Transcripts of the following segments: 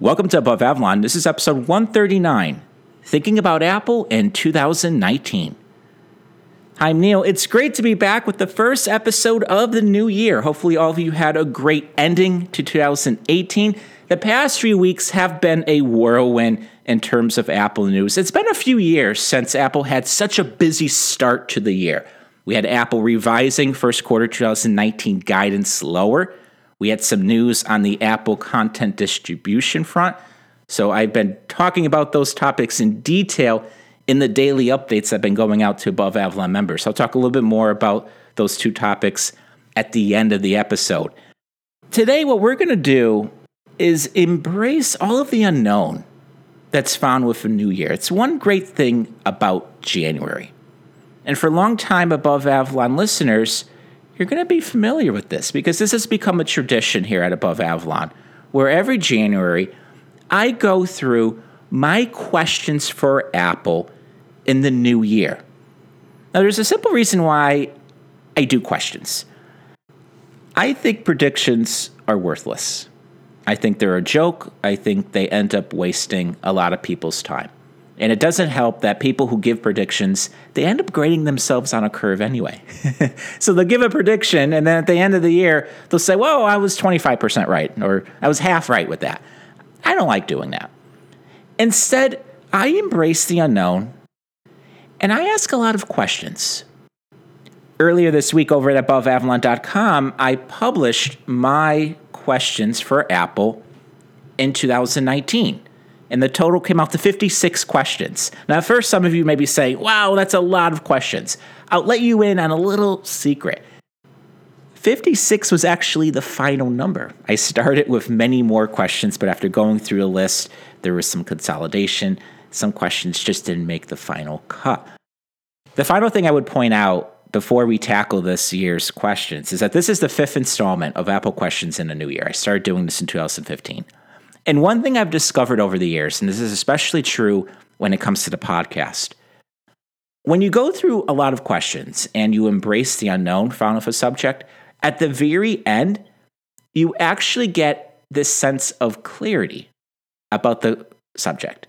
Welcome to Above Avalon. This is episode 139 Thinking About Apple in 2019. Hi, I'm Neil. It's great to be back with the first episode of the new year. Hopefully, all of you had a great ending to 2018. The past few weeks have been a whirlwind in terms of Apple news. It's been a few years since Apple had such a busy start to the year. We had Apple revising first quarter 2019 guidance lower. We had some news on the Apple content distribution front. So I've been talking about those topics in detail in the daily updates that have been going out to Above Avalon members. I'll talk a little bit more about those two topics at the end of the episode. Today, what we're going to do is embrace all of the unknown that's found with a new year. It's one great thing about January. And for a long time Above Avalon listeners, you're going to be familiar with this because this has become a tradition here at Above Avalon, where every January I go through my questions for Apple in the new year. Now, there's a simple reason why I do questions. I think predictions are worthless. I think they're a joke. I think they end up wasting a lot of people's time. And it doesn't help that people who give predictions, they end up grading themselves on a curve anyway. so they'll give a prediction, and then at the end of the year, they'll say, Whoa, I was 25% right, or I was half right with that. I don't like doing that. Instead, I embrace the unknown and I ask a lot of questions. Earlier this week over at aboveavalon.com, I published my questions for Apple in 2019 and the total came out to 56 questions. Now, at first, some of you may be saying, wow, that's a lot of questions. I'll let you in on a little secret. 56 was actually the final number. I started with many more questions, but after going through the list, there was some consolidation. Some questions just didn't make the final cut. The final thing I would point out before we tackle this year's questions is that this is the fifth installment of Apple Questions in a New Year. I started doing this in 2015. And one thing I've discovered over the years, and this is especially true when it comes to the podcast, when you go through a lot of questions and you embrace the unknown found with a subject, at the very end, you actually get this sense of clarity about the subject.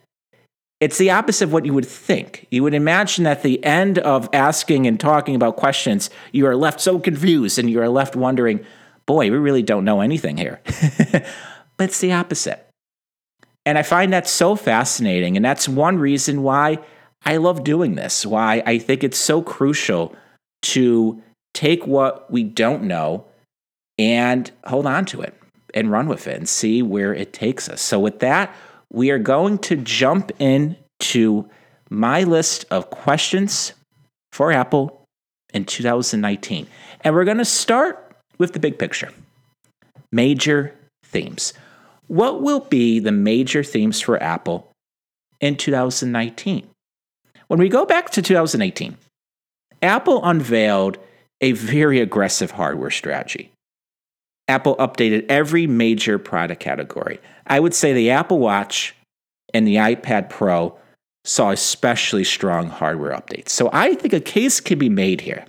It's the opposite of what you would think. You would imagine at the end of asking and talking about questions, you are left so confused and you are left wondering, boy, we really don't know anything here. but it's the opposite. And I find that so fascinating. And that's one reason why I love doing this, why I think it's so crucial to take what we don't know and hold on to it and run with it and see where it takes us. So, with that, we are going to jump into my list of questions for Apple in 2019. And we're going to start with the big picture major themes. What will be the major themes for Apple in 2019? When we go back to 2018, Apple unveiled a very aggressive hardware strategy. Apple updated every major product category. I would say the Apple Watch and the iPad Pro saw especially strong hardware updates. So I think a case can be made here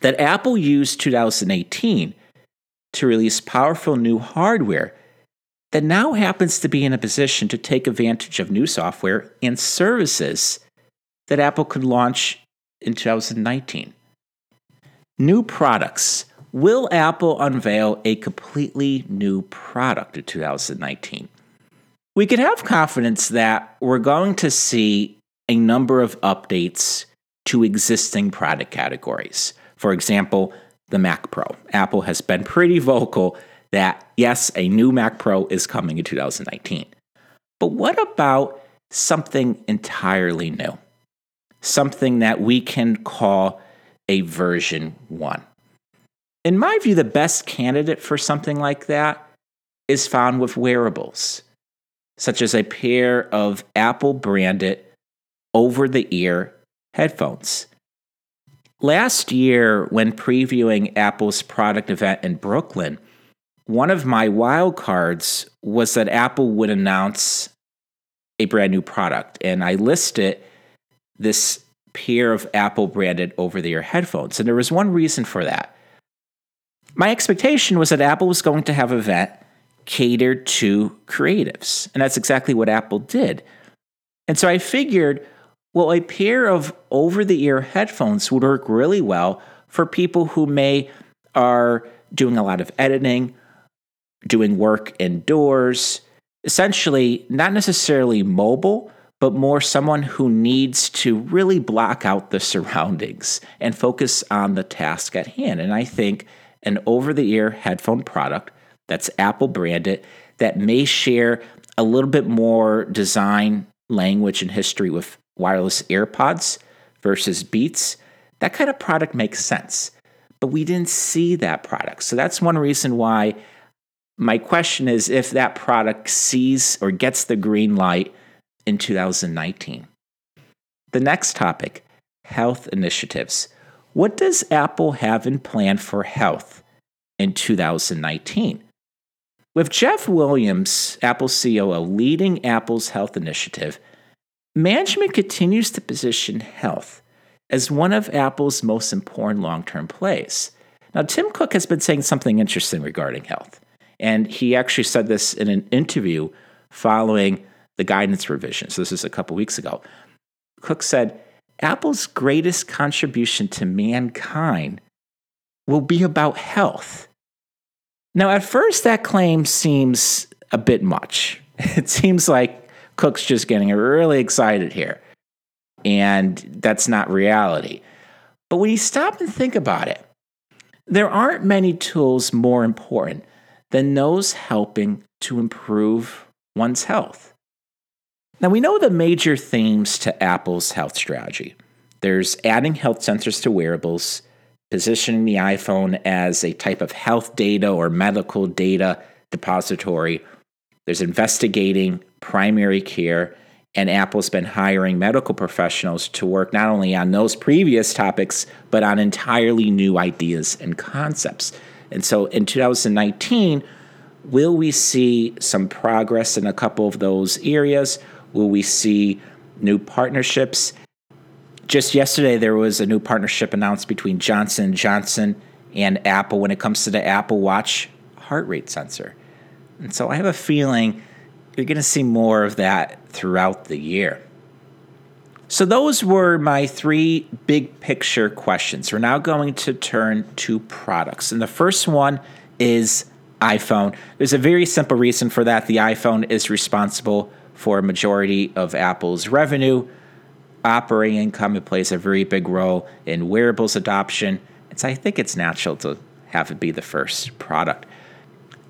that Apple used 2018 to release powerful new hardware that now happens to be in a position to take advantage of new software and services that Apple could launch in 2019. New products. Will Apple unveil a completely new product in 2019? We can have confidence that we're going to see a number of updates to existing product categories. For example, the Mac Pro. Apple has been pretty vocal that yes, a new Mac Pro is coming in 2019. But what about something entirely new? Something that we can call a version 1. In my view, the best candidate for something like that is found with wearables, such as a pair of Apple branded over the ear headphones. Last year, when previewing Apple's product event in Brooklyn, one of my wild cards was that Apple would announce a brand new product, and I listed this pair of Apple branded over the ear headphones. And there was one reason for that. My expectation was that Apple was going to have an event catered to creatives. And that's exactly what Apple did. And so I figured, well, a pair of over the ear headphones would work really well for people who may are doing a lot of editing, doing work indoors, essentially not necessarily mobile, but more someone who needs to really block out the surroundings and focus on the task at hand. And I think an over the ear headphone product that's Apple branded that may share a little bit more design, language, and history with wireless AirPods versus Beats, that kind of product makes sense. But we didn't see that product. So that's one reason why my question is if that product sees or gets the green light in 2019. The next topic health initiatives. What does Apple have in plan for health in 2019? With Jeff Williams, Apple COO, leading Apple's health initiative, management continues to position health as one of Apple's most important long term plays. Now, Tim Cook has been saying something interesting regarding health, and he actually said this in an interview following the guidance revision. So this is a couple weeks ago. Cook said, Apple's greatest contribution to mankind will be about health. Now, at first, that claim seems a bit much. It seems like Cook's just getting really excited here. And that's not reality. But when you stop and think about it, there aren't many tools more important than those helping to improve one's health. Now, we know the major themes to Apple's health strategy there's adding health sensors to wearables, positioning the iPhone as a type of health data or medical data depository, there's investigating primary care, and Apple's been hiring medical professionals to work not only on those previous topics, but on entirely new ideas and concepts. And so in 2019, will we see some progress in a couple of those areas? Will we see new partnerships? Just yesterday, there was a new partnership announced between Johnson Johnson and Apple when it comes to the Apple Watch heart rate sensor. And so I have a feeling you're going to see more of that throughout the year. So, those were my three big picture questions. We're now going to turn to products. And the first one is iPhone. There's a very simple reason for that. The iPhone is responsible for a majority of Apple's revenue. Operating income it plays a very big role in wearables adoption. So I think it's natural to have it be the first product.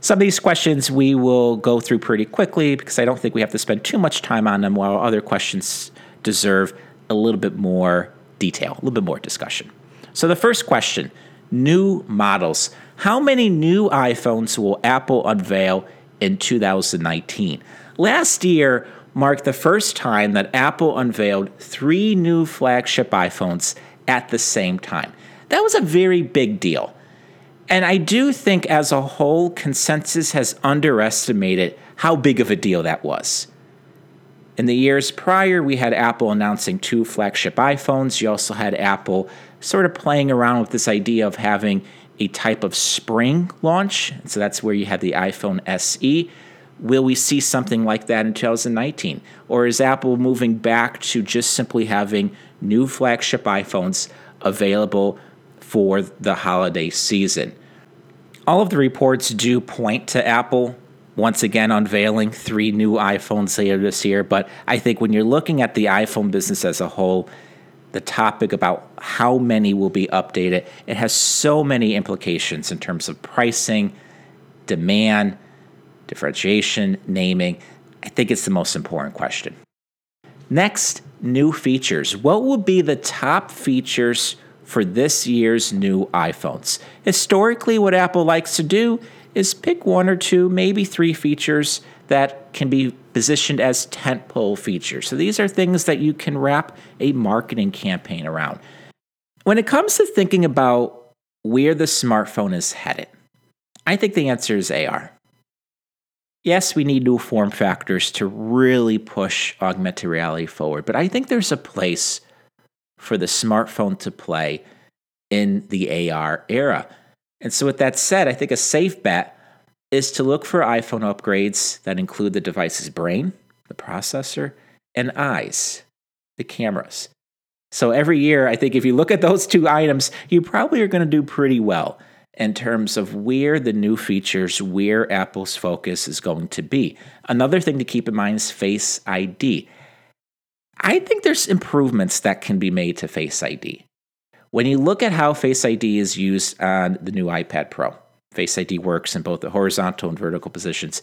Some of these questions we will go through pretty quickly because I don't think we have to spend too much time on them, while other questions deserve a little bit more detail, a little bit more discussion. So, the first question new models. How many new iPhones will Apple unveil in 2019? Last year marked the first time that Apple unveiled three new flagship iPhones at the same time. That was a very big deal. And I do think, as a whole, consensus has underestimated how big of a deal that was. In the years prior, we had Apple announcing two flagship iPhones. You also had Apple sort of playing around with this idea of having a type of spring launch. So that's where you had the iPhone SE. Will we see something like that in 2019? Or is Apple moving back to just simply having new flagship iPhones available for the holiday season? All of the reports do point to Apple once again unveiling three new iPhones later this year, but I think when you're looking at the iPhone business as a whole, the topic about how many will be updated, it has so many implications in terms of pricing, demand, differentiation, naming. I think it's the most important question. Next, new features. What will be the top features for this year's new iPhones? Historically, what Apple likes to do is pick one or two, maybe three features that can be positioned as tentpole features. So these are things that you can wrap a marketing campaign around. When it comes to thinking about where the smartphone is headed, I think the answer is AR yes, we need new form factors to really push augmented reality forward, but I think there's a place for the smartphone to play in the AR era. And so, with that said, I think a safe bet is to look for iPhone upgrades that include the device's brain, the processor, and eyes, the cameras. So every year, I think if you look at those two items, you probably are going to do pretty well in terms of where the new features, where Apple's focus is going to be. Another thing to keep in mind is Face ID. I think there's improvements that can be made to Face ID. When you look at how Face ID is used on the new iPad Pro, Face ID works in both the horizontal and vertical positions.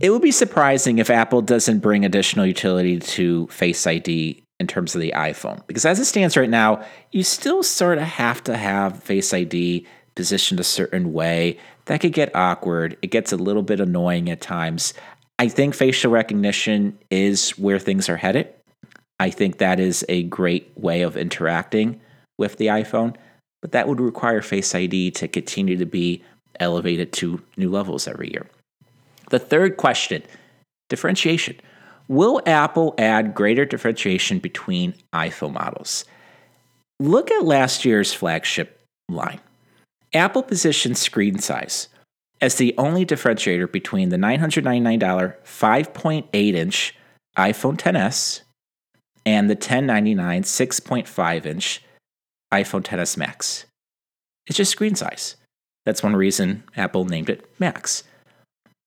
It would be surprising if Apple doesn't bring additional utility to Face ID in terms of the iPhone. Because as it stands right now, you still sort of have to have Face ID positioned a certain way. That could get awkward. It gets a little bit annoying at times. I think facial recognition is where things are headed. I think that is a great way of interacting with the iPhone, but that would require Face ID to continue to be elevated to new levels every year. The third question differentiation. Will Apple add greater differentiation between iPhone models? Look at last year's flagship line. Apple positioned screen size as the only differentiator between the $999 5.8 inch iPhone XS and the 1099 6.5 inch iPhone XS Max. It's just screen size. That's one reason Apple named it Max.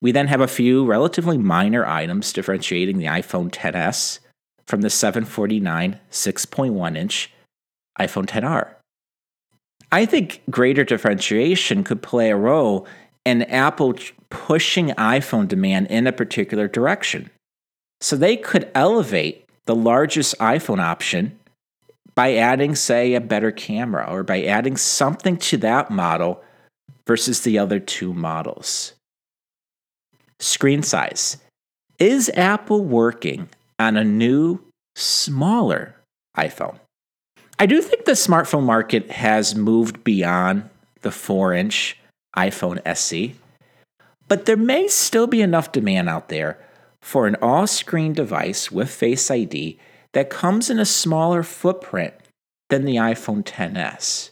We then have a few relatively minor items differentiating the iPhone XS from the 749 6.1 inch iPhone XR. I think greater differentiation could play a role in Apple pushing iPhone demand in a particular direction. So they could elevate the largest iPhone option by adding, say, a better camera or by adding something to that model versus the other two models. Screen size. Is Apple working on a new, smaller iPhone? I do think the smartphone market has moved beyond the 4 inch iPhone SE, but there may still be enough demand out there for an all screen device with Face ID that comes in a smaller footprint than the iPhone XS.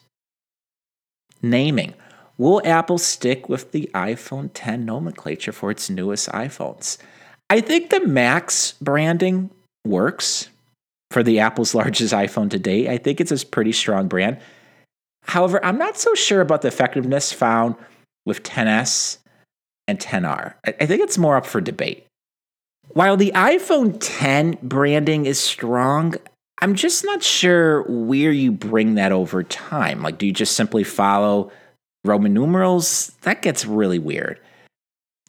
Naming Will Apple stick with the iPhone 10 nomenclature for its newest iPhones? I think the Max branding works for the Apple's largest iPhone to date. I think it's a pretty strong brand. However, I'm not so sure about the effectiveness found with 10s and 10R. I think it's more up for debate. While the iPhone 10 branding is strong, I'm just not sure where you bring that over time. Like, do you just simply follow Roman numerals, that gets really weird.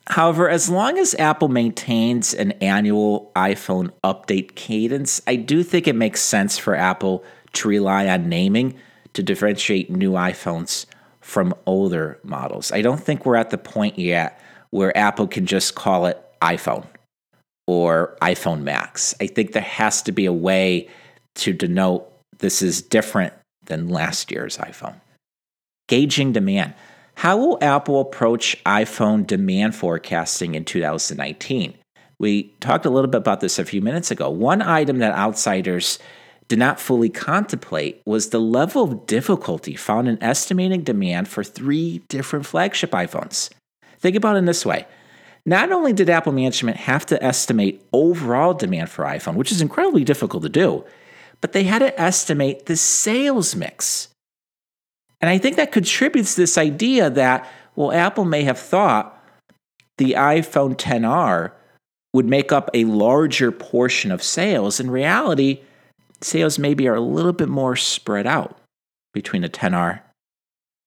However, as long as Apple maintains an annual iPhone update cadence, I do think it makes sense for Apple to rely on naming to differentiate new iPhones from older models. I don't think we're at the point yet where Apple can just call it iPhone or iPhone Max. I think there has to be a way to denote this is different than last year's iPhone. Gauging demand. How will Apple approach iPhone demand forecasting in 2019? We talked a little bit about this a few minutes ago. One item that outsiders did not fully contemplate was the level of difficulty found in estimating demand for three different flagship iPhones. Think about it in this way. Not only did Apple management have to estimate overall demand for iPhone, which is incredibly difficult to do, but they had to estimate the sales mix and I think that contributes to this idea that, well, Apple may have thought the iPhone 10R would make up a larger portion of sales. In reality, sales maybe are a little bit more spread out between the 10R,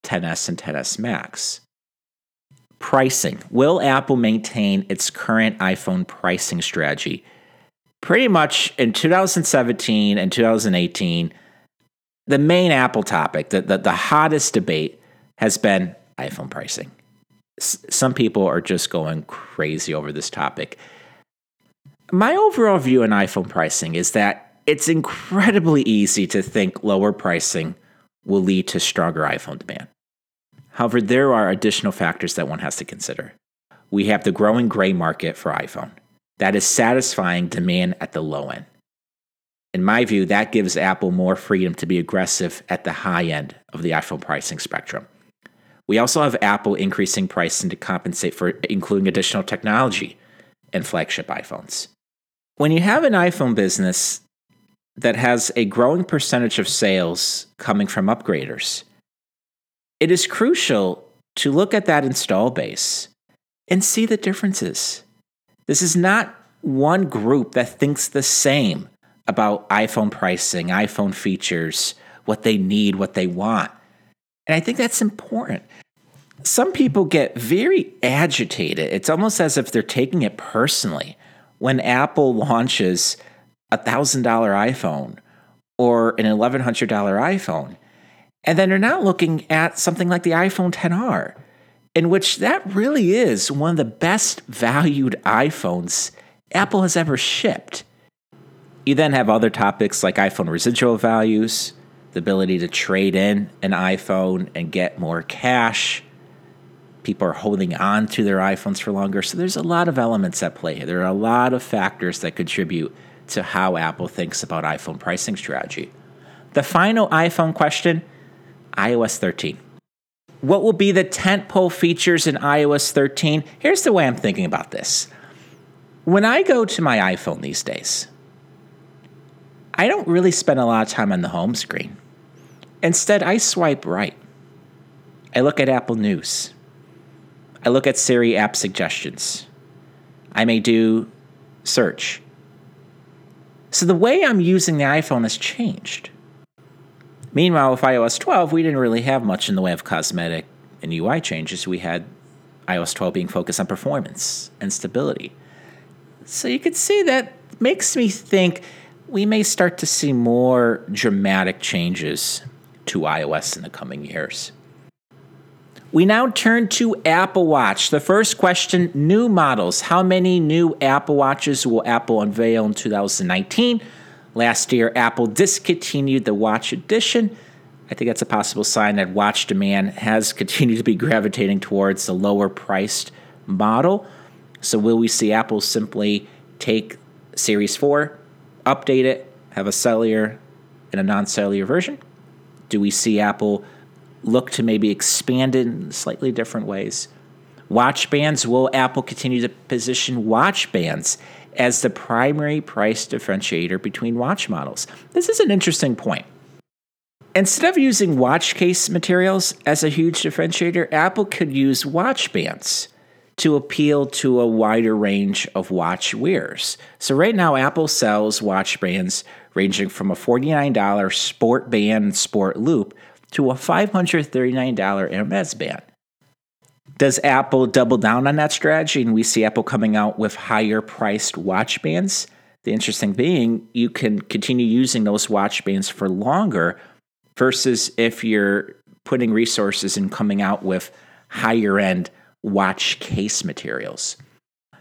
10S, and 10S Max. Pricing. Will Apple maintain its current iPhone pricing strategy? Pretty much in 2017 and 2018, the main Apple topic, the, the, the hottest debate, has been iPhone pricing. S- some people are just going crazy over this topic. My overall view on iPhone pricing is that it's incredibly easy to think lower pricing will lead to stronger iPhone demand. However, there are additional factors that one has to consider. We have the growing gray market for iPhone that is satisfying demand at the low end in my view, that gives Apple more freedom to be aggressive at the high end of the iPhone pricing spectrum. We also have Apple increasing pricing to compensate for including additional technology in flagship iPhones. When you have an iPhone business that has a growing percentage of sales coming from upgraders, it is crucial to look at that install base and see the differences. This is not one group that thinks the same about iPhone pricing, iPhone features, what they need, what they want. And I think that's important. Some people get very agitated. It's almost as if they're taking it personally when Apple launches a $1,000 iPhone or an $1,100 iPhone. And then they're now looking at something like the iPhone 10R, in which that really is one of the best valued iPhones Apple has ever shipped. You then have other topics like iPhone residual values, the ability to trade in an iPhone and get more cash. People are holding on to their iPhones for longer. So there's a lot of elements at play. here. There are a lot of factors that contribute to how Apple thinks about iPhone pricing strategy. The final iPhone question iOS 13. What will be the tentpole features in iOS 13? Here's the way I'm thinking about this. When I go to my iPhone these days, I don't really spend a lot of time on the home screen. Instead, I swipe right. I look at Apple News. I look at Siri app suggestions. I may do search. So the way I'm using the iPhone has changed. Meanwhile, with iOS 12, we didn't really have much in the way of cosmetic and UI changes. We had iOS 12 being focused on performance and stability. So you could see that makes me think we may start to see more dramatic changes to iOS in the coming years. We now turn to Apple Watch. The first question new models. How many new Apple Watches will Apple unveil in 2019? Last year, Apple discontinued the Watch Edition. I think that's a possible sign that watch demand has continued to be gravitating towards the lower priced model. So, will we see Apple simply take Series 4, update it, have a cellular and a non cellular version? Do we see Apple look to maybe expand it in slightly different ways? Watch bands will Apple continue to position watch bands as the primary price differentiator between watch models? This is an interesting point. Instead of using watch case materials as a huge differentiator, Apple could use watch bands to appeal to a wider range of watch wearers. So, right now, Apple sells watch bands ranging from a $49 sport band sport loop to a $539 Hermes band. Does Apple double down on that strategy and we see Apple coming out with higher priced watch bands? The interesting being, you can continue using those watch bands for longer versus if you're putting resources and coming out with higher end watch case materials.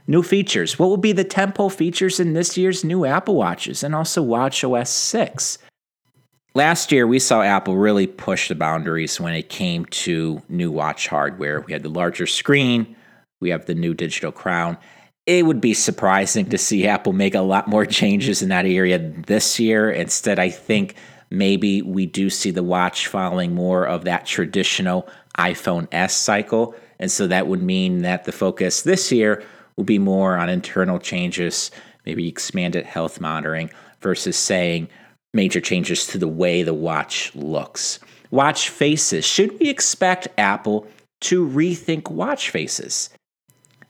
New features. What will be the tentpole features in this year's new Apple Watches and also Watch OS 6? Last year, we saw Apple really push the boundaries when it came to new watch hardware. We had the larger screen, we have the new digital crown. It would be surprising to see Apple make a lot more changes in that area this year. Instead, I think maybe we do see the watch following more of that traditional iPhone S cycle. And so that would mean that the focus this year will be more on internal changes, maybe expanded health monitoring, versus saying, major changes to the way the watch looks. Watch faces. Should we expect Apple to rethink watch faces?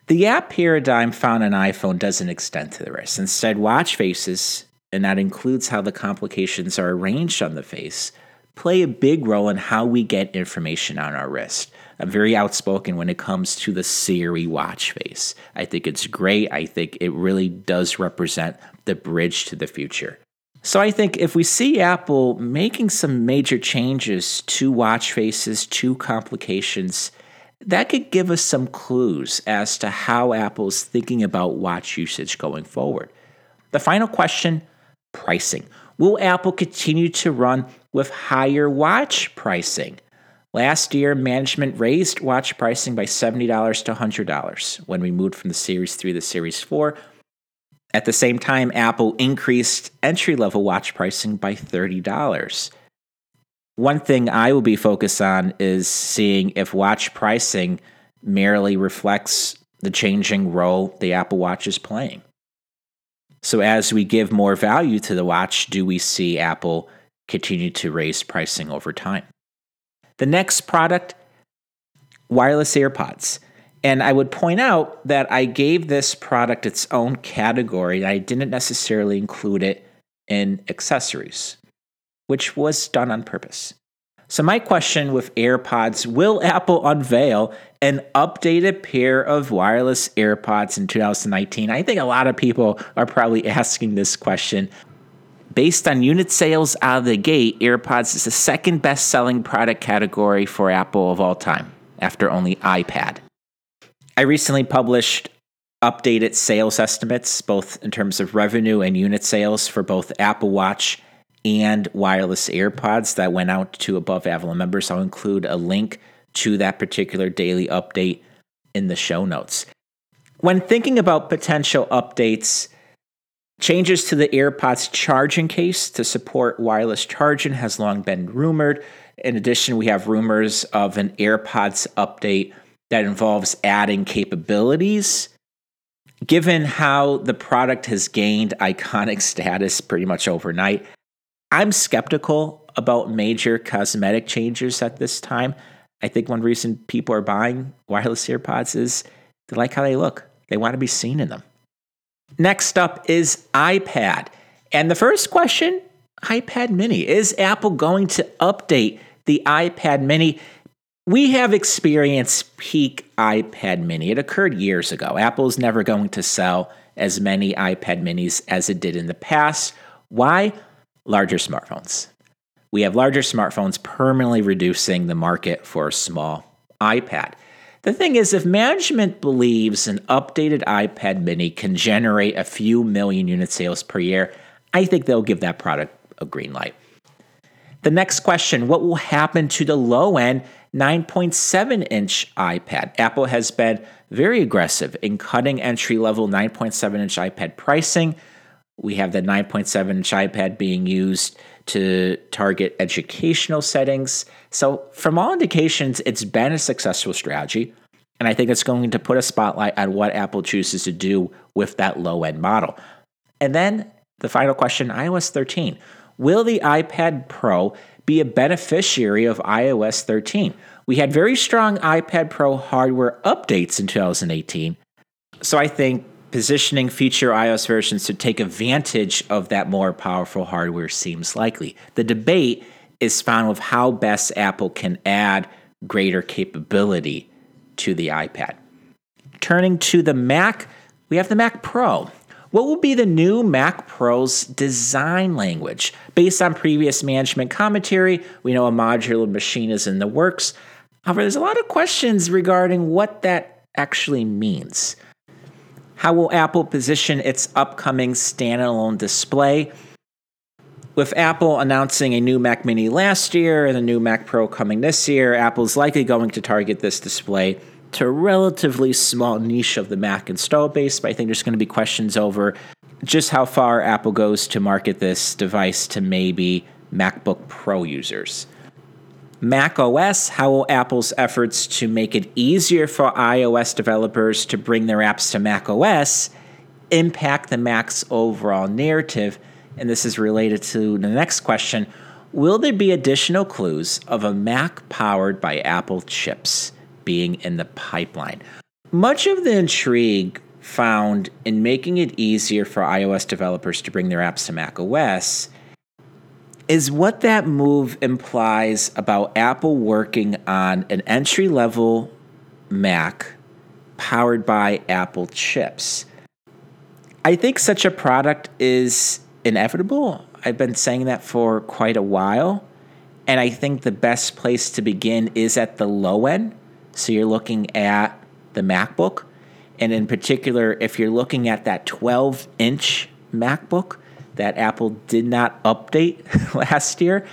The app paradigm found on iPhone doesn't extend to the wrist. Instead, watch faces, and that includes how the complications are arranged on the face, play a big role in how we get information on our wrist. I'm very outspoken when it comes to the Siri watch face. I think it's great. I think it really does represent the bridge to the future. So I think if we see Apple making some major changes to watch faces, to complications, that could give us some clues as to how Apple's thinking about watch usage going forward. The final question pricing. Will Apple continue to run with higher watch pricing? Last year, management raised watch pricing by $70 to $100 when we moved from the Series 3 to the Series 4. At the same time, Apple increased entry level watch pricing by $30. One thing I will be focused on is seeing if watch pricing merely reflects the changing role the Apple Watch is playing. So, as we give more value to the watch, do we see Apple continue to raise pricing over time? The next product wireless AirPods. And I would point out that I gave this product its own category. I didn't necessarily include it in accessories, which was done on purpose. So, my question with AirPods will Apple unveil an updated pair of wireless AirPods in 2019? I think a lot of people are probably asking this question. Based on unit sales out of the gate, AirPods is the second best selling product category for Apple of all time, after only iPad. I recently published updated sales estimates, both in terms of revenue and unit sales for both Apple Watch and wireless AirPods that went out to above Avalon members. I'll include a link to that particular daily update in the show notes. When thinking about potential updates, changes to the AirPods charging case to support wireless charging has long been rumored. In addition, we have rumors of an AirPods update that involves adding capabilities. Given how the product has gained iconic status pretty much overnight, I'm skeptical about major cosmetic changes at this time. I think one reason people are buying wireless AirPods is they like how they look, they want to be seen in them. Next up is iPad. And the first question iPad mini. Is Apple going to update the iPad mini? We have experienced peak iPad mini. It occurred years ago. Apple's never going to sell as many iPad minis as it did in the past. Why? larger smartphones. We have larger smartphones permanently reducing the market for a small iPad. The thing is, if management believes an updated iPad mini can generate a few million unit sales per year, I think they'll give that product a green light. The next question What will happen to the low end 9.7 inch iPad? Apple has been very aggressive in cutting entry level 9.7 inch iPad pricing we have the 9.7 inch iPad being used to target educational settings. So, from all indications, it's been a successful strategy. And I think it's going to put a spotlight on what Apple chooses to do with that low end model. And then the final question iOS 13. Will the iPad Pro be a beneficiary of iOS 13? We had very strong iPad Pro hardware updates in 2018. So I think positioning future iOS versions to take advantage of that more powerful hardware seems likely. The debate is found with how best Apple can add greater capability to the iPad. Turning to the Mac, we have the Mac Pro. What will be the new Mac Pro's design language? Based on previous management commentary, we know a modular machine is in the works. However, there's a lot of questions regarding what that actually means. How will Apple position its upcoming standalone display? With Apple announcing a new Mac Mini last year and a new Mac Pro coming this year, Apple's likely going to target this display to a relatively small niche of the Mac install base, but I think there's going to be questions over just how far Apple goes to market this device to maybe MacBook Pro users. Mac OS, how will Apple's efforts to make it easier for iOS developers to bring their apps to Mac OS impact the Mac's overall narrative? And this is related to the next question Will there be additional clues of a Mac powered by Apple chips being in the pipeline? Much of the intrigue found in making it easier for iOS developers to bring their apps to Mac OS is what that move implies about Apple working on an entry level Mac powered by Apple chips. I think such a product is inevitable. I've been saying that for quite a while. And I think the best place to begin is at the low end. So you're looking at the MacBook. And in particular, if you're looking at that 12 inch MacBook, that Apple did not update last year,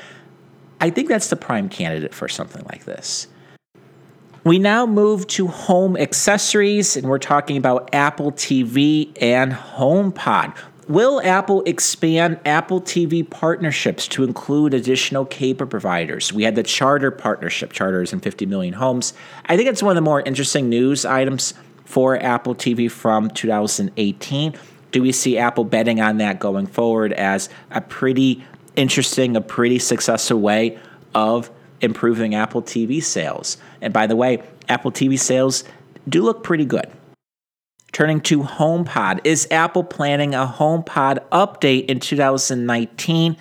I think that's the prime candidate for something like this. We now move to home accessories, and we're talking about Apple TV and HomePod. Will Apple expand Apple TV partnerships to include additional cable providers? We had the Charter partnership. Charter is in 50 million homes. I think it's one of the more interesting news items for Apple TV from 2018. Do we see Apple betting on that going forward as a pretty interesting, a pretty successful way of improving Apple TV sales? And by the way, Apple TV sales do look pretty good. Turning to HomePod, is Apple planning a HomePod update in 2019?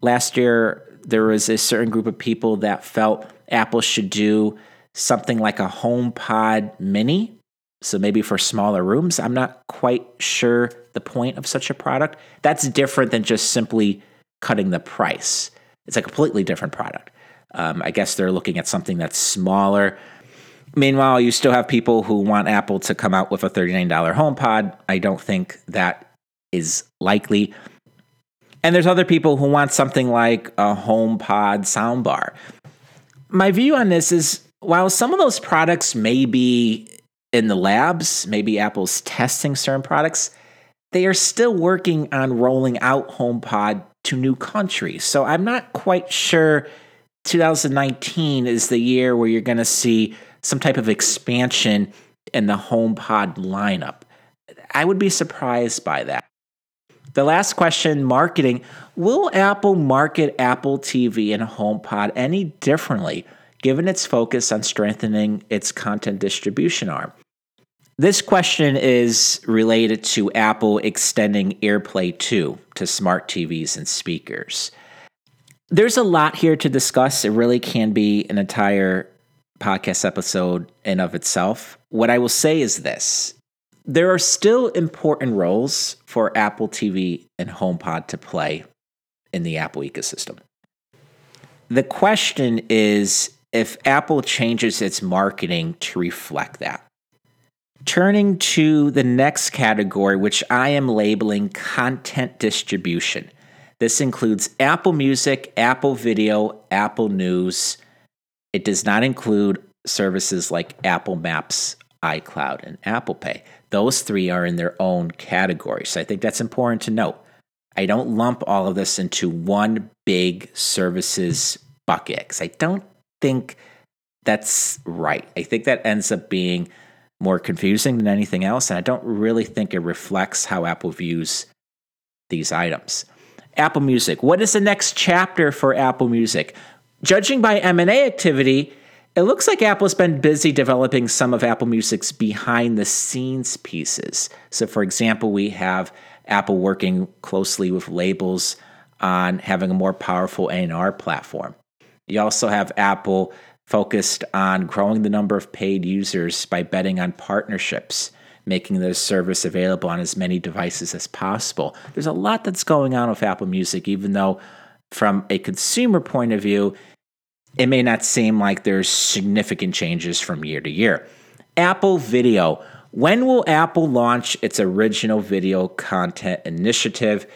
Last year, there was a certain group of people that felt Apple should do something like a HomePod mini. So maybe for smaller rooms. I'm not quite sure the point of such a product. That's different than just simply cutting the price. It's a completely different product. Um, I guess they're looking at something that's smaller, Meanwhile, you still have people who want Apple to come out with a $39 HomePod. I don't think that is likely. And there's other people who want something like a HomePod soundbar. My view on this is while some of those products may be in the labs, maybe Apple's testing certain products, they are still working on rolling out HomePod to new countries. So I'm not quite sure 2019 is the year where you're going to see some type of expansion in the HomePod lineup. I would be surprised by that. The last question marketing Will Apple market Apple TV and HomePod any differently given its focus on strengthening its content distribution arm? This question is related to Apple extending AirPlay 2 to smart TVs and speakers. There's a lot here to discuss. It really can be an entire podcast episode in of itself. What I will say is this there are still important roles for Apple TV and HomePod to play in the Apple ecosystem. The question is if Apple changes its marketing to reflect that. Turning to the next category, which I am labeling content distribution. This includes Apple Music, Apple Video, Apple News, it does not include services like Apple Maps, iCloud, and Apple Pay. Those three are in their own category. So I think that's important to note. I don't lump all of this into one big services bucket because I don't think that's right. I think that ends up being more confusing than anything else. And I don't really think it reflects how Apple views these items. Apple Music. What is the next chapter for Apple Music? Judging by M&A activity, it looks like Apple's been busy developing some of Apple Music's behind the scenes pieces. So for example, we have Apple working closely with labels on having a more powerful A&R platform. You also have Apple focused on growing the number of paid users by betting on partnerships, making the service available on as many devices as possible. There's a lot that's going on with Apple Music, even though from a consumer point of view, it may not seem like there's significant changes from year to year. Apple Video. When will Apple launch its original video content initiative?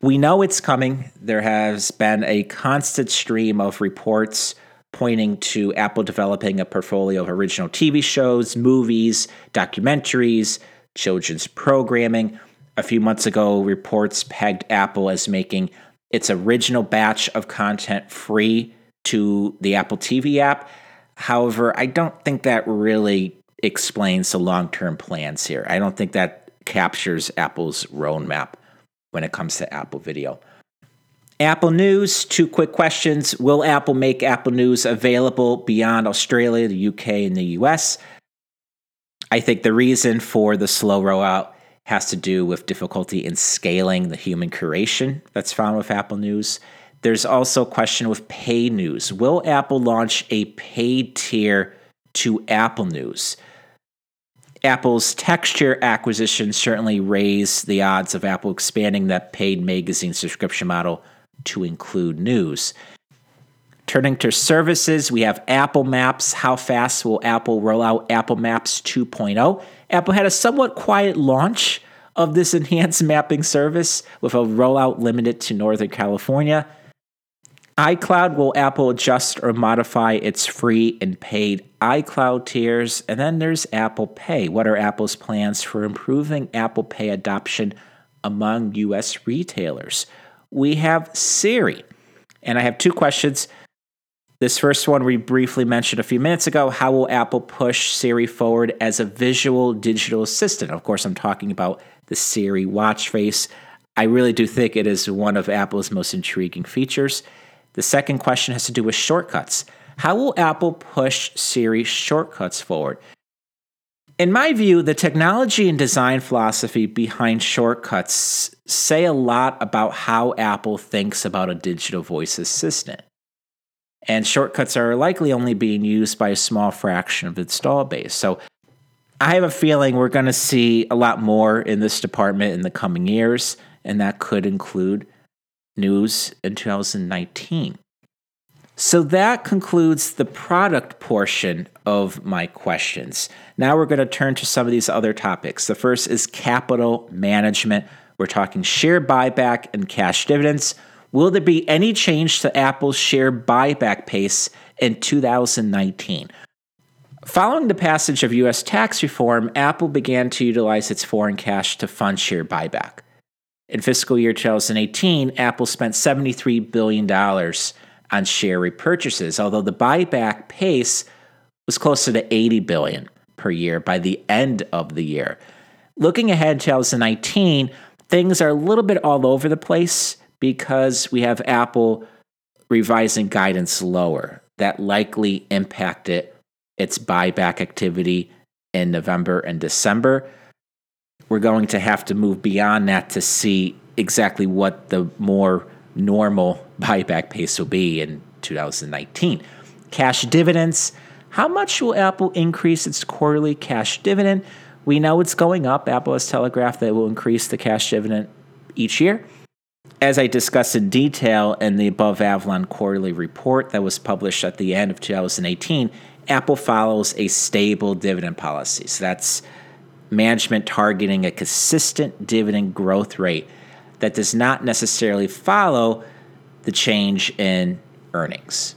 We know it's coming. There has been a constant stream of reports pointing to Apple developing a portfolio of original TV shows, movies, documentaries, children's programming. A few months ago, reports pegged Apple as making its original batch of content free to the Apple TV app. However, I don't think that really explains the long term plans here. I don't think that captures Apple's roadmap when it comes to Apple Video. Apple News, two quick questions. Will Apple make Apple News available beyond Australia, the UK, and the US? I think the reason for the slow rollout has to do with difficulty in scaling the human curation that's found with Apple News. There's also a question with pay news. Will Apple launch a paid tier to Apple News? Apple's texture acquisition certainly raised the odds of Apple expanding that paid magazine subscription model to include news. Turning to services, we have Apple Maps. How fast will Apple roll out Apple Maps 2.0? Apple had a somewhat quiet launch of this enhanced mapping service with a rollout limited to Northern California iCloud will Apple adjust or modify its free and paid iCloud tiers. And then there's Apple Pay. What are Apple's plans for improving Apple Pay adoption among US retailers. We have Siri. And I have two questions. This first one we briefly mentioned a few minutes ago. How will Apple push Siri forward as a visual digital assistant? Of course, I'm talking about the Siri watch face. I really do think it is one of Apple's most intriguing features. The second question has to do with shortcuts. How will Apple push Siri shortcuts forward? In my view, the technology and design philosophy behind shortcuts say a lot about how Apple thinks about a digital voice assistant. And shortcuts are likely only being used by a small fraction of the install base. So I have a feeling we're going to see a lot more in this department in the coming years, and that could include news in 2019. So that concludes the product portion of my questions. Now we're going to turn to some of these other topics. The first is capital management. We're talking share buyback and cash dividends. Will there be any change to Apple's share buyback pace in 2019? Following the passage of U.S. tax reform, Apple began to utilize its foreign cash to fund share buyback. In fiscal year 2018, Apple spent $73 billion on share repurchases, although the buyback pace was closer to 80 billion per year by the end of the year. Looking ahead to 2019, things are a little bit all over the place because we have Apple revising guidance lower. That likely impacted its buyback activity in November and December. We're going to have to move beyond that to see exactly what the more normal buyback pace will be in 2019. Cash dividends. How much will Apple increase its quarterly cash dividend? We know it's going up. Apple has telegraphed that it will increase the cash dividend each year. As I discussed in detail in the above Avalon quarterly report that was published at the end of 2018, Apple follows a stable dividend policy. So that's management targeting a consistent dividend growth rate that does not necessarily follow the change in earnings.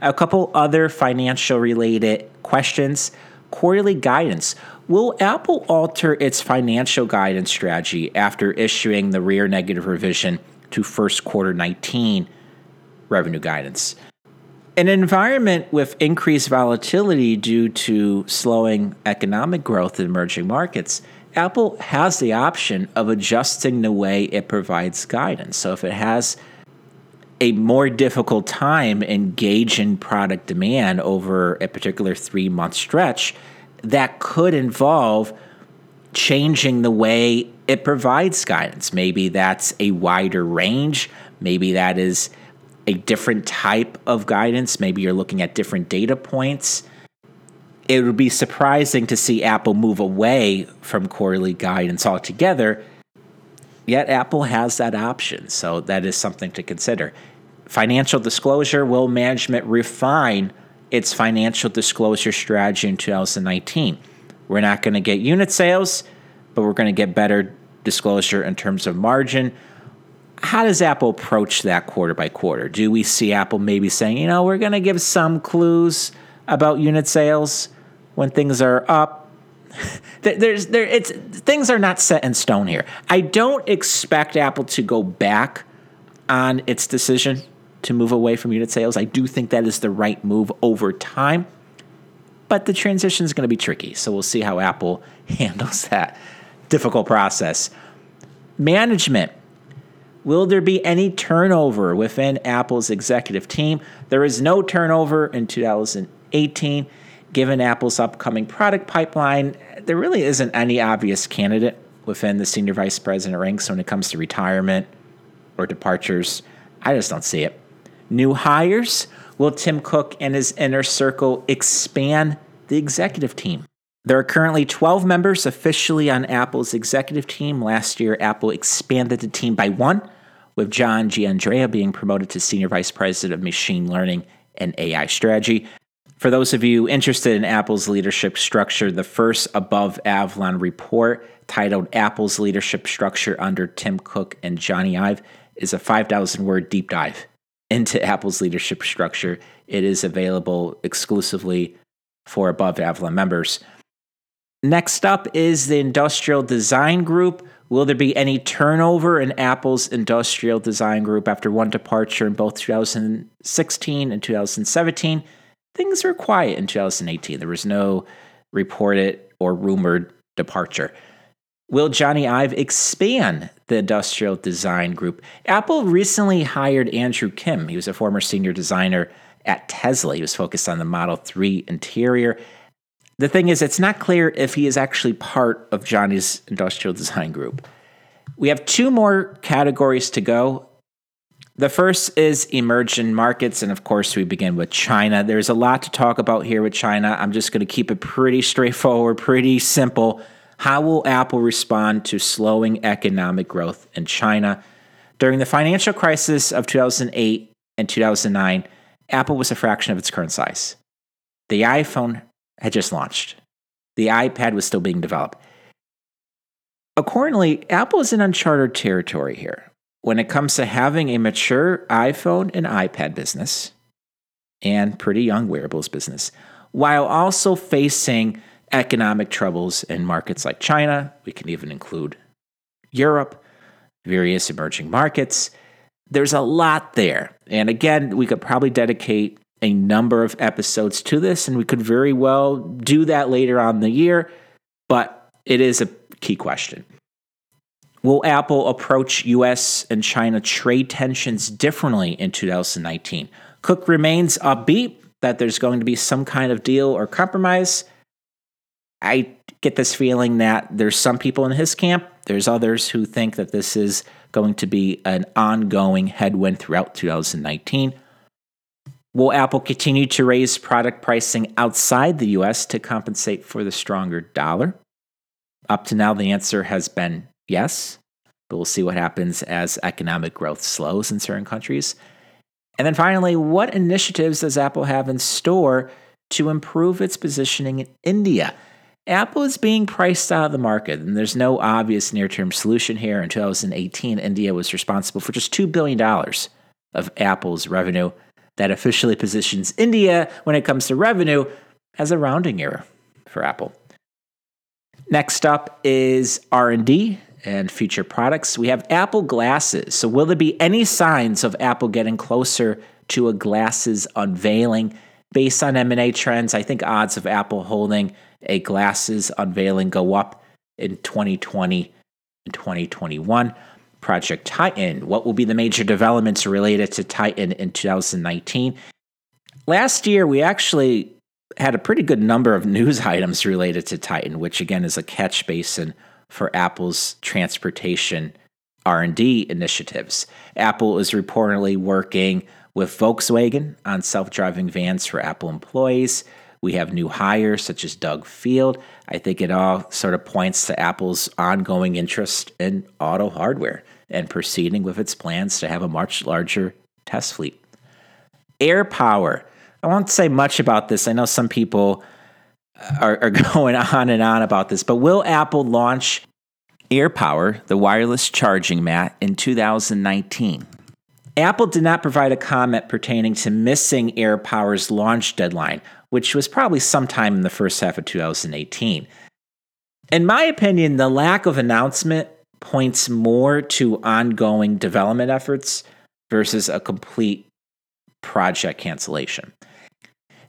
A couple other financial related questions. Quarterly guidance. Will Apple alter its financial guidance strategy after issuing the rear negative revision to first quarter 19 revenue guidance? In an environment with increased volatility due to slowing economic growth in emerging markets, Apple has the option of adjusting the way it provides guidance. So if it has a more difficult time engaging product demand over a particular three month stretch, that could involve changing the way it provides guidance. Maybe that's a wider range. Maybe that is a different type of guidance. Maybe you're looking at different data points it would be surprising to see Apple move away from quarterly guidance altogether. Yet Apple has that option, so that is something to consider. Financial disclosure will management refine its financial disclosure strategy in 2019? We're not going to get unit sales, but we're going to get better disclosure in terms of margin. How does Apple approach that quarter by quarter? Do we see Apple maybe saying, you know, we're going to give some clues about unit sales? when things are up. There's there it's things are not set in stone here. I don't expect Apple to go back on its decision to move away from unit sales. I do think that is the right move over time. But the transition is going to be tricky. So we'll see how Apple handles that difficult process. Management. Will there be any turnover within Apple's executive team? There is no turnover in 2018 given Apple's upcoming product pipeline, there really isn't any obvious candidate within the senior vice president ranks when it comes to retirement or departures. I just don't see it. New hires will Tim Cook and his inner circle expand the executive team? There are currently 12 members officially on Apple's executive team. Last year, Apple expanded the team by one, with John Giannandrea being promoted to Senior Vice President of Machine Learning and AI Strategy. For those of you interested in Apple's leadership structure, the first above Avalon report titled Apple's Leadership Structure under Tim Cook and Jony Ive is a 5,000 word deep dive into Apple's leadership structure. It is available exclusively for above Avalon members. Next up is the Industrial Design Group, Will there be any turnover in Apple's industrial design group after one departure in both 2016 and 2017? Things were quiet in 2018. There was no reported or rumored departure. Will Jony Ive expand the industrial design group? Apple recently hired Andrew Kim. He was a former senior designer at Tesla. He was focused on the Model 3 interior. The thing is, it's not clear if he is actually part of Jony's industrial design group. We have two more categories to go. The first is emerging markets, and of course, we begin with China. There's a lot to talk about here with China. I'm just going to keep it pretty straightforward, pretty simple. How will Apple respond to slowing economic growth in China? During the financial crisis of 2008 and 2009, Apple was a fraction of its current size. The iPhone had just launched, the iPad was still being developed. Accordingly, Apple is in uncharted territory here when it comes to having a mature iPhone and iPad business and pretty young wearables business, while also facing economic troubles in markets like China. We can even include Europe, various emerging markets. There's a lot there. And again, we could probably dedicate a number of episodes to this, and we could very well do that later on the year, but it is a key question. Will Apple approach US and China trade tensions differently in 2019? Cook remains upbeat that there's going to be some kind of deal or compromise. I get this feeling that there's some people in his camp, there's others who think that this is going to be an ongoing headwind throughout 2019. Will Apple continue to raise product pricing outside the US to compensate for the stronger dollar? Up to now, the answer has been yes, but we'll see what happens as economic growth slows in certain countries. And then finally, what initiatives does Apple have in store to improve its positioning in India? Apple is being priced out of the market, and there's no obvious near term solution here. In 2018, India was responsible for just $2 billion of Apple's revenue. That officially positions India, when it comes to revenue, as a rounding error for Apple. Next up is R&D and future products. We have Apple glasses. So will there be any signs of Apple getting closer to a glasses unveiling? Based on M&A trends, I think odds of Apple holding a glasses unveiling go up in 2020 and 2021. Project Titan. What will be the major developments related to Titan in 2019? Last year, we actually had a pretty good number of news items related to Titan, which again is a catch basin for Apple's transportation R&D initiatives. Apple is reportedly working with Volkswagen on self-driving vans for Apple employees. We have new hires such as Doug Field. I think it all sort of points to Apple's ongoing interest in auto hardware and proceeding with its plans to have a much larger test fleet. AirPower. I won't say much about this. I know some people are, are going on and on about this, but will Apple launch AirPower, the wireless charging mat, in 2019? Apple did not provide a comment pertaining to missing AirPower's launch deadline, which was probably sometime in the first half of 2018. In my opinion, the lack of announcement points more to ongoing development efforts versus a complete project cancellation.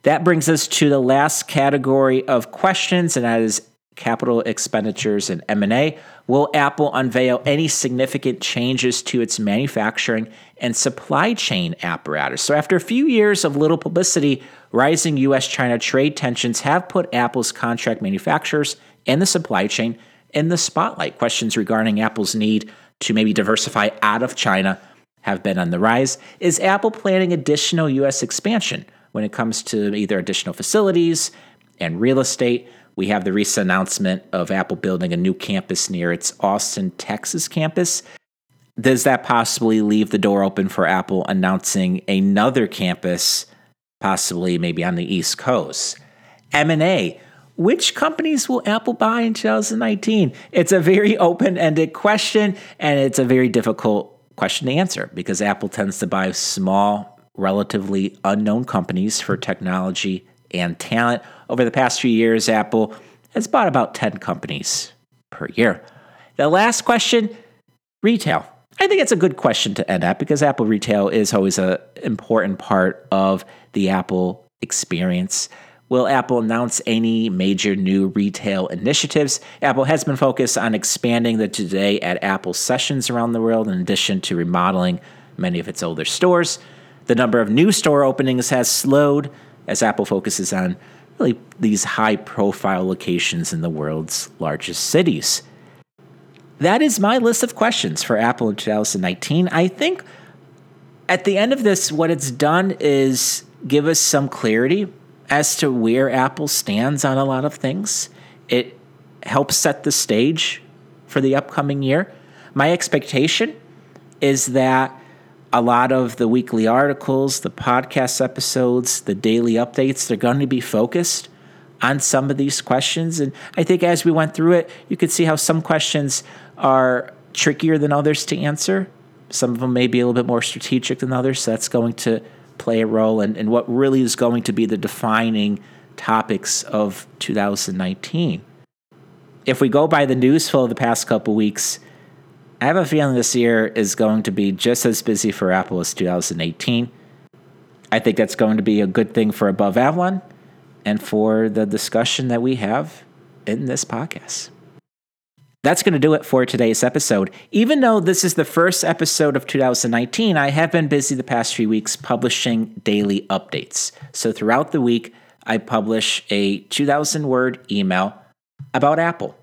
That brings us to the last category of questions, and that is capital expenditures and M&A. Will Apple unveil any significant changes to its manufacturing and supply chain apparatus? So after a few years of little publicity, rising US-China trade tensions have put Apple's contract manufacturers and the supply chain in the spotlight. Questions regarding Apple's need to maybe diversify out of China have been on the rise. Is Apple planning additional US expansion? when it comes to either additional facilities and real estate. We have the recent announcement of Apple building a new campus near its Austin, Texas campus. Does that possibly leave the door open for Apple announcing another campus, possibly maybe on the East Coast? M&A. Which companies will Apple buy in 2019? It's a very open-ended question and it's a very difficult question to answer because Apple tends to buy small relatively unknown companies for technology and talent. Over the past few years, Apple has bought about 10 companies per year. The last question retail. I think it's a good question to end at because Apple retail is always an important part of the Apple experience. Will Apple announce any major new retail initiatives? Apple has been focused on expanding the Today at Apple sessions around the world, in addition to remodeling many of its older stores. The number of new store openings has slowed as Apple focuses on really these high profile locations in the world's largest cities. That is my list of questions for Apple in 2019. I think at the end of this, what it's done is give us some clarity as to where Apple stands on a lot of things. It helps set the stage for the upcoming year. My expectation is that a lot of the weekly articles, the podcast episodes, the daily updates, they're going to be focused on some of these questions. And I think as we went through it, you could see how some questions are trickier than others to answer. Some of them may be a little bit more strategic than others. So that's going to play a role in, in what really is going to be the defining topics of 2019. If we go by the news flow of the past couple weeks, I have a feeling this year is going to be just as busy for Apple as 2018. I think that's going to be a good thing for Above Avalon and for the discussion that we have in this podcast. That's going to do it for today's episode. Even though this is the first episode of 2019, I have been busy the past few weeks publishing daily updates. So throughout the week, I publish a 2,000 word email about Apple.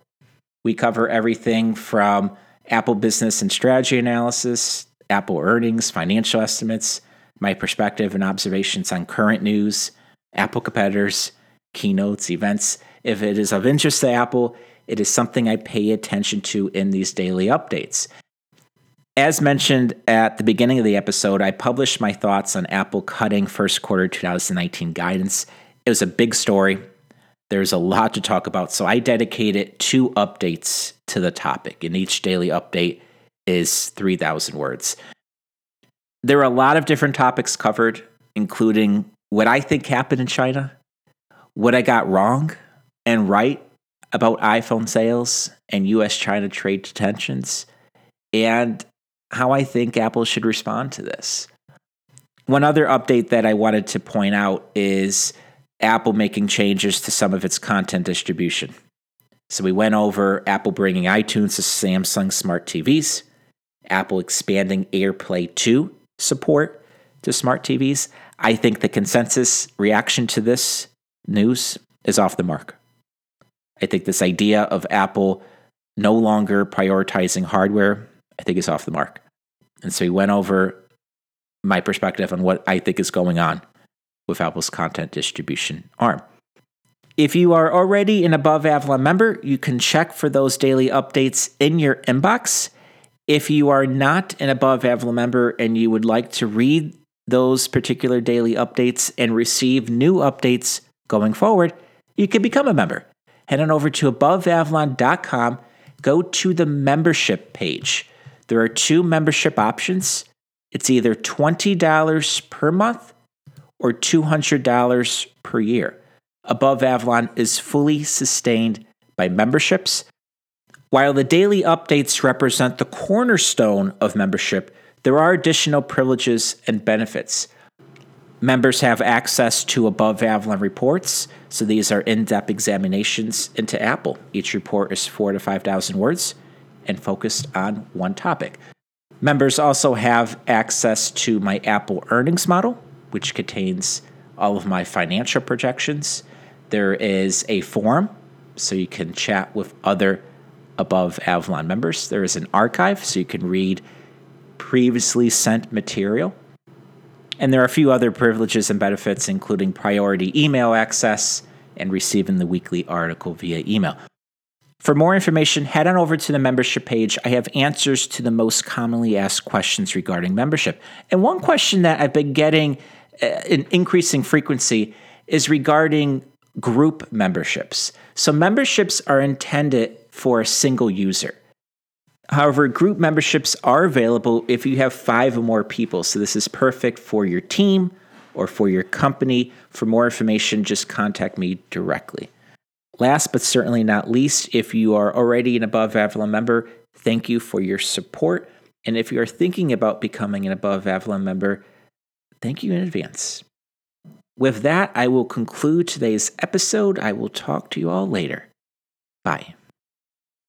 We cover everything from Apple business and strategy analysis, Apple earnings, financial estimates, my perspective and observations on current news, Apple competitors, keynotes, events. If it is of interest to Apple, it is something I pay attention to in these daily updates. As mentioned at the beginning of the episode, I published my thoughts on Apple cutting first quarter 2019 guidance. It was a big story. There's a lot to talk about, so I dedicated two updates to the topic, and each daily update is 3,000 words. There are a lot of different topics covered, including what I think happened in China, what I got wrong and right about iPhone sales and US China trade tensions and how I think Apple should respond to this. One other update that I wanted to point out is Apple making changes to some of its content distribution. So we went over Apple bringing iTunes to Samsung smart TVs, Apple expanding AirPlay 2 support to smart TVs. I think the consensus reaction to this news is off the mark. I think this idea of Apple no longer prioritizing hardware, I think is off the mark. And so we went over my perspective on what I think is going on with Apple's content distribution arm. If you are already an Above Avalon member, you can check for those daily updates in your inbox. If you are not an Above Avalon member and you would like to read those particular daily updates and receive new updates going forward, you can become a member head on over to aboveavalon.com, go to the membership page. There are two membership options. It's either $20 per month or $200 per year. Above Avalon is fully sustained by memberships. While the daily updates represent the cornerstone of membership, there are additional privileges and benefits. Members have access to above Avalon reports. So these are in depth examinations into Apple. Each report is four to 5,000 words and focused on one topic. Members also have access to my Apple earnings model, which contains all of my financial projections. There is a forum, so you can chat with other above Avalon members. There is an archive, so you can read previously sent material and there are a few other privileges and benefits, including priority email access and receiving the weekly article via email. For more information, head on over to the membership page. I have answers to the most commonly asked questions regarding membership. And one question that I've been getting uh, in increasing frequency is regarding group memberships. So, memberships are intended for a single user. However, group memberships are available if you have five or more people. So this is perfect for your team or for your company. For more information, just contact me directly. Last but certainly not least, if you are already an Above Avalon member, thank you for your support. And if you are thinking about becoming an Above Avalon member, thank you in advance. With that, I will conclude today's episode. I will talk to you all later. Bye.